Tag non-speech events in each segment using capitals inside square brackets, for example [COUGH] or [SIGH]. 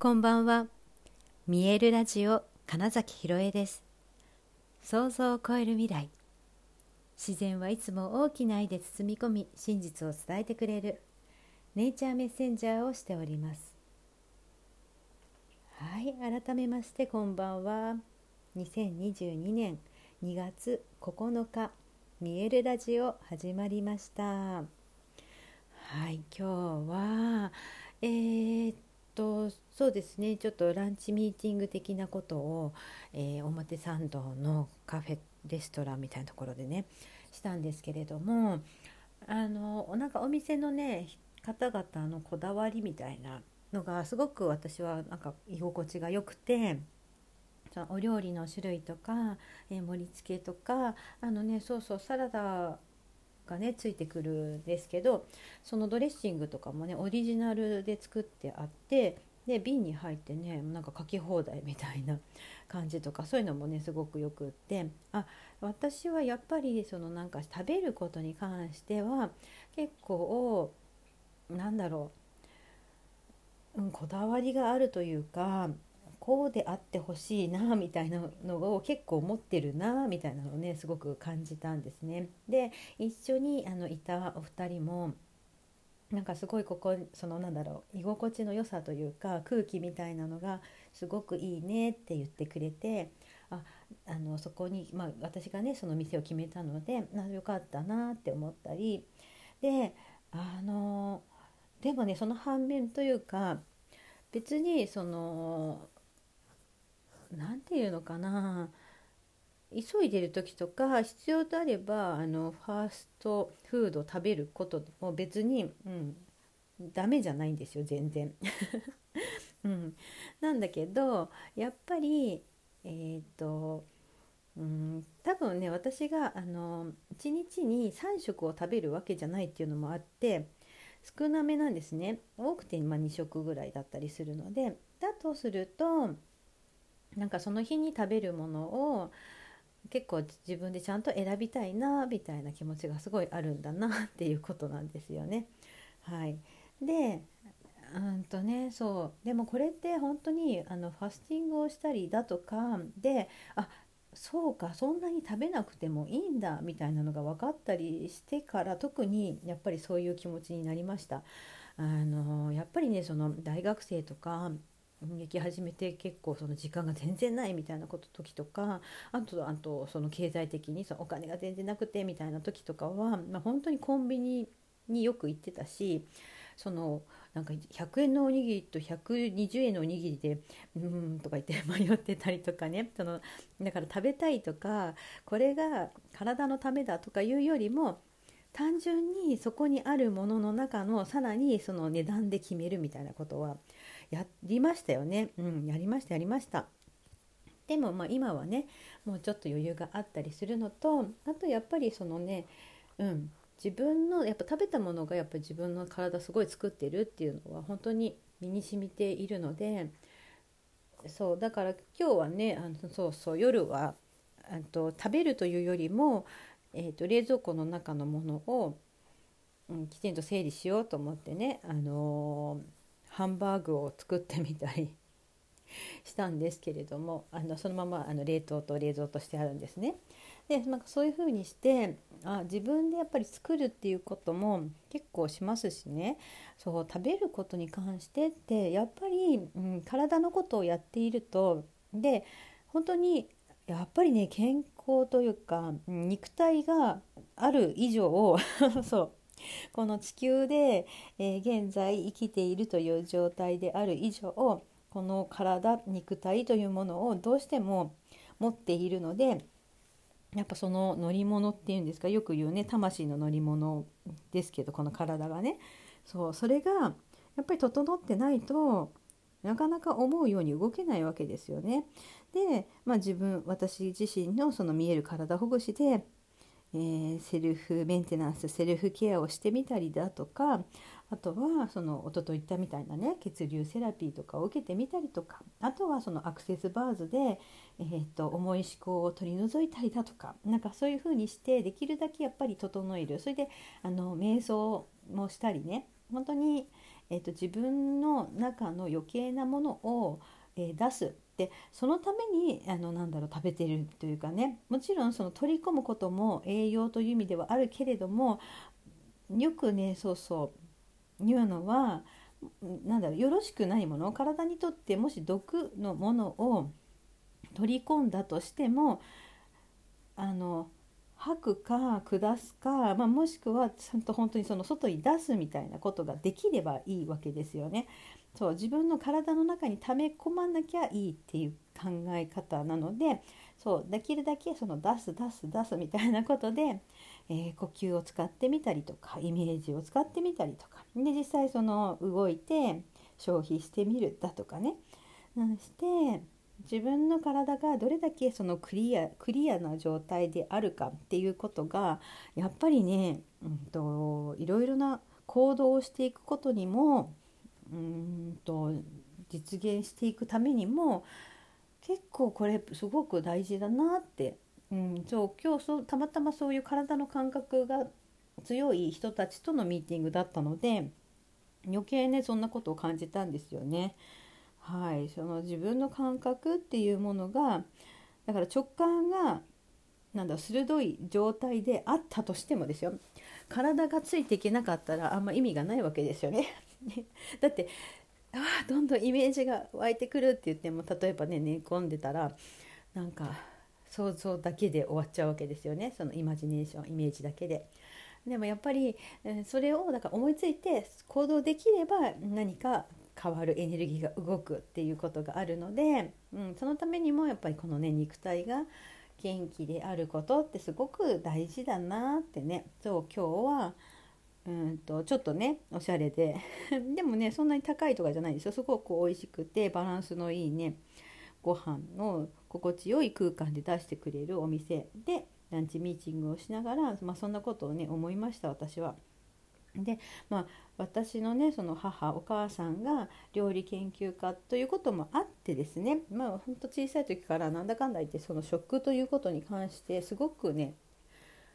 こんばんは。見えるラジオ金崎ひろえです。想像を超える未来。自然はいつも大きな愛で包み込み真実を伝えてくれる。ネイチャーメッセンジャーをしております。はい改めましてこんばんは。2022年2月9日見えるラジオ始まりました。はい今日はえー、とそうですねちょっとランチミーティング的なことを、えー、表参道のカフェレストランみたいなところでねしたんですけれどもあのなんかお店のね方々のこだわりみたいなのがすごく私はなんか居心地が良くて。そのお料理の種類とか、えー、盛り付けとかあのねそうそうサラダがねついてくるんですけどそのドレッシングとかもねオリジナルで作ってあってで瓶に入ってねなんか書き放題みたいな感じとかそういうのもねすごくよくってあ私はやっぱりそのなんか食べることに関しては結構なんだろう、うん、こだわりがあるというかこうであってほしいなみたいなのを結構持ってるなみたいなのをねすごく感じたんですね。で一緒にあのいたお二人もなんかすごいここそのなんだろう居心地の良さというか空気みたいなのがすごくいいねって言ってくれてああのそこに、まあ、私がねその店を決めたのであよかったなって思ったりであのでもねその反面というか別にその何て言うのかな急いでる時とか必要であればあのファーストフード食べることも別に、うん、ダメじゃないんですよ全然。[LAUGHS] うん、なんだけどやっぱりえっ、とうん多分ね私があの1日に3食を食べるわけじゃないっていうのもあって少なめなんですね。多くてまあ2食ぐらいだったりするので。だとするとなんかその日に食べるものを結構自分でちゃんと選びたいなみたいな気持ちがすごいあるんだなっていうことなんですよね。はい、でうんとねそうでもこれって本当にあのファスティングをしたりだとかであそうかそんなに食べなくてもいいんだみたいなのが分かったりしてから特にやっぱりそういう気持ちになりました。あのやっぱりねその大学生とか劇始めて結構その時間が全然ないみたいなこと時とかあとあとその経済的にそのお金が全然なくてみたいな時とかは、まあ、本当にコンビニによく行ってたしそのなんか100円のおにぎりと120円のおにぎりでうんとか言って [LAUGHS] 迷ってたりとかね。そのだから食べたいとかこれが体のためだとかいうよりも単純にそこにあるものの中のさらにその値段で決めるみたいなことはやりましたよね。うん、やりましたやりました。でもまあ今はねもうちょっと余裕があったりするのとあとやっぱりそのね、うん、自分のやっぱ食べたものがやっぱ自分の体すごい作ってるっていうのは本当に身に染みているのでそうだから今日はねあのそうそう夜はあと食べるというよりも、えーと、冷蔵庫の中のものを、うん、きちんと整理しようと思ってね、あのーハンバーグを作ってみたり [LAUGHS] したんですけれどもあのそのままあの冷凍と冷蔵としてあるんですね。でなんかそういうふうにしてあ自分でやっぱり作るっていうことも結構しますしねそう食べることに関してってやっぱり、うん、体のことをやっているとで本当にやっぱりね健康というか肉体がある以上 [LAUGHS] そうこの地球で、えー、現在生きているという状態である以上この体肉体というものをどうしても持っているのでやっぱその乗り物っていうんですかよく言うね魂の乗り物ですけどこの体がねそうそれがやっぱり整ってないとなかなか思うように動けないわけですよね。で、まあ、自分私自身のその見える体ほぐしでえー、セルフメンテナンスセルフケアをしてみたりだとかあとはそのおととい言ったみたいなね血流セラピーとかを受けてみたりとかあとはそのアクセスバーズで、えーと、重い思考を取り除いたりだとかなんかそういうふうにしてできるだけやっぱり整える。それであの瞑想もしたりね本当に、えーと、自分の中の余計なものを、えー、出す。でそのためにあのなんだろう食べてるというかね。もちろんその取り込むことも栄養という意味ではあるけれどもよくねそうそう言うのはなんだろうよろしくないもの体にとってもし毒のものを取り込んだとしてもあの吐くか下すか、まあ、もしくはちゃんと本当にその外に出すみたいなことができればいいわけですよね。そう自分の体の中に溜め込まなきゃいいっていう考え方なのでそうできるだけその出す出す出すみたいなことで、えー、呼吸を使ってみたりとかイメージを使ってみたりとかで実際その動いて消費してみるだとかね、うん、して自分の体がどれだけそのクリアクリアな状態であるかっていうことがやっぱりね、うんと、いろいろな行動をしていくことにもうんと実現していくためにも結構これすごく大事だなって、うん、そう今日そうたまたまそういう体の感覚が強い人たちとのミーティングだったので余計ねそんなことを感じたんですよね。はい、その自分の感覚っていうものがだから直感がなんだ鋭い状態であったとしてもですよ体がついていけなかったらあんま意味がないわけですよね。[LAUGHS] だってあどんどんイメージが湧いてくるって言っても例えばね寝込んでたらなんか想像だけで終わっちゃうわけですよねそのイマジネーションイメージだけで。でもやっぱりそれをだから思いついて行動できれば何か変わるエネルギーが動くっていうことがあるので、うん、そのためにもやっぱりこのね肉体が元気であることってすごく大事だなってね。そう今日はうんとちょっとねおしゃれで。[LAUGHS] でもねそんなに高いとかじゃないですよ。すごく美味しくてバランスのいいねご飯の心地よい空間で出してくれるお店でランチミーティングをしながら、まあ、そんなことをね思いました私は。でまあ私のねその母お母さんが料理研究家ということもあってですねまあほんと小さい時からなんだかんだ言ってその食ということに関してすごくね、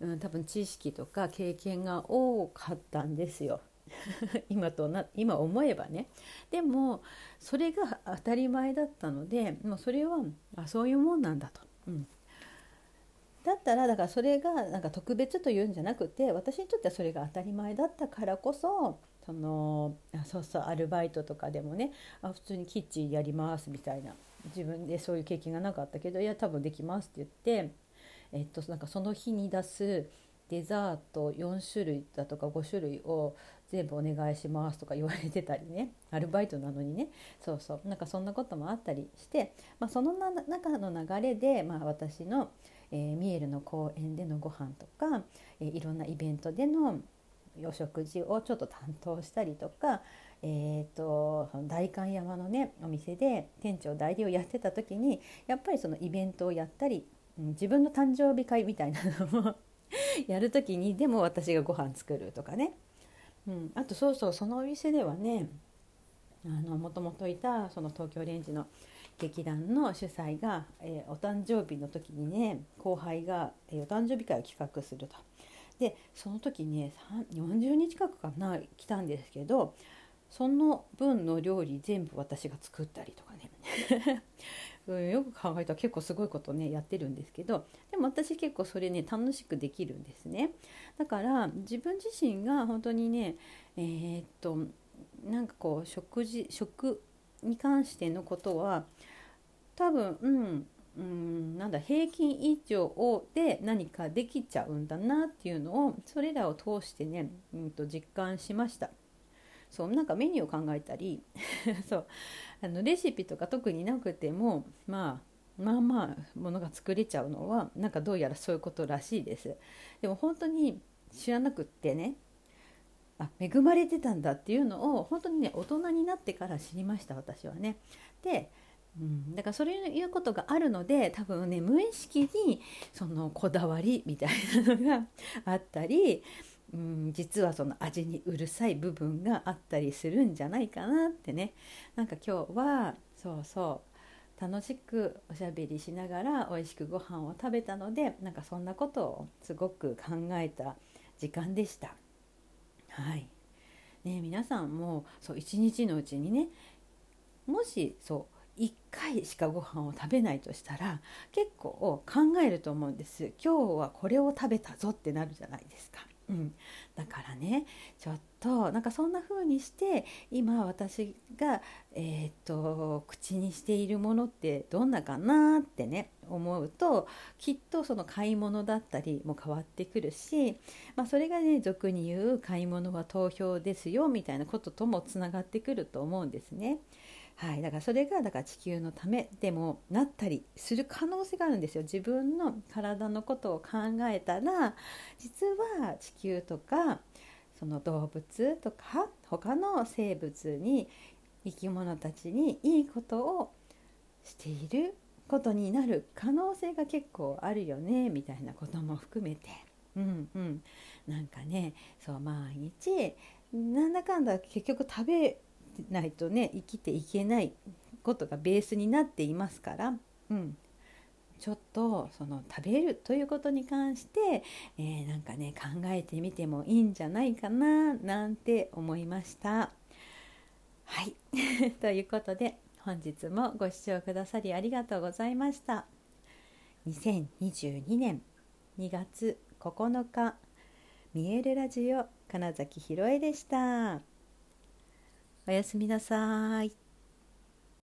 うん、多分知識とか経験が多かったんですよ。[LAUGHS] 今とな今思えばね。でもそれが当たり前だったのでもうそれはあそういうもんなんだと、うん、だったらだからそれがなんか特別というんじゃなくて私にとってはそれが当たり前だったからこそそのあそうそうアルバイトとかでもねあ普通にキッチンやりますみたいな自分でそういう経験がなかったけどいや多分できますって言って、えっと、なんかその日に出すデザート4種類だとか5種類を全部お願いしますとか言われてたりねアルバイトなのにね。そうそう。なんかそんなこともあったりして、まあ、その中の流れで、まあ、私の、えー、ミエルの公園でのご飯とか、えー、いろんなイベントでのお食事をちょっと担当したりとか、えーと、代官山のねお店で店長代理をやってた時にやっぱりそのイベントをやったり、うん、自分の誕生日会みたいなのも [LAUGHS] やる時にでも私がご飯作るとかね、うん、あとそうそうそのお店ではねもともといたその東京レンジの劇団の主催が、えー、お誕生日の時にね後輩が、えー、お誕生日会を企画すると。でその時ね40人近くかな来たんですけどその分の料理全部私が作ったりとかね。[LAUGHS] うんよく考えたら結構すごいことねやってるんですけど。でも私結構それね楽しくできるんですね。だから自分自身が本当にねえー、っとなんかこう食事食に関してのことは多分うんうんなんだ平均以上で何かできちゃうんだなっていうのをそれらを通してね、うんと実感しました。そうなんかメニューを考えたり [LAUGHS] そうあのレシピとか特になくても、まあ、まあまあものが作れちゃうのはなんかどうやらそういうことらしいです。でも本当に知らなくってねあ恵まれてたんだっていうのを本当にね大人になってから知りました私はね。でうん、だからそういうことがあるので多分ね無意識にそのこだわりみたいなのがあったり、うん、実はその味にうるさい部分があったりするんじゃないかなってねなんか今日はそうそう楽しくおしゃべりしながら美味しくご飯を食べたのでなんかそんなことをすごく考えた時間でした。はいね、皆さんもそう一日のうちにねもしそう1回しかご飯を食べないとしたら結構考えると思うんです今日はこれを食べたぞってなるじゃないですか。うん、だからねちょっとなんかそんな風にして今私が、えー、っと口にしているものってどんなかなってね思うときっとその買い物だったりも変わってくるし、まあ、それがね俗に言う買い物は投票ですよみたいなことともつながってくると思うんですね。はい、だからそれがだから地球のためでもなったりする可能性があるんですよ。自分の体のことを考えたら実は地球とかその動物とか他の生物に生き物たちにいいことをしていることになる可能性が結構あるよねみたいなことも含めて。うんうん。なんかねそう毎日なんだかんだ結局食べないとね生きていけないことがベースになっていますから、うん、ちょっとその食べるということに関して、えー、なんかね考えてみてもいいんじゃないかななんて思いました。はい [LAUGHS] ということで本日もご視聴くださりありがとうございました。2022年2月9日見えるラジオ金崎ひろえでした。おやすみなさい。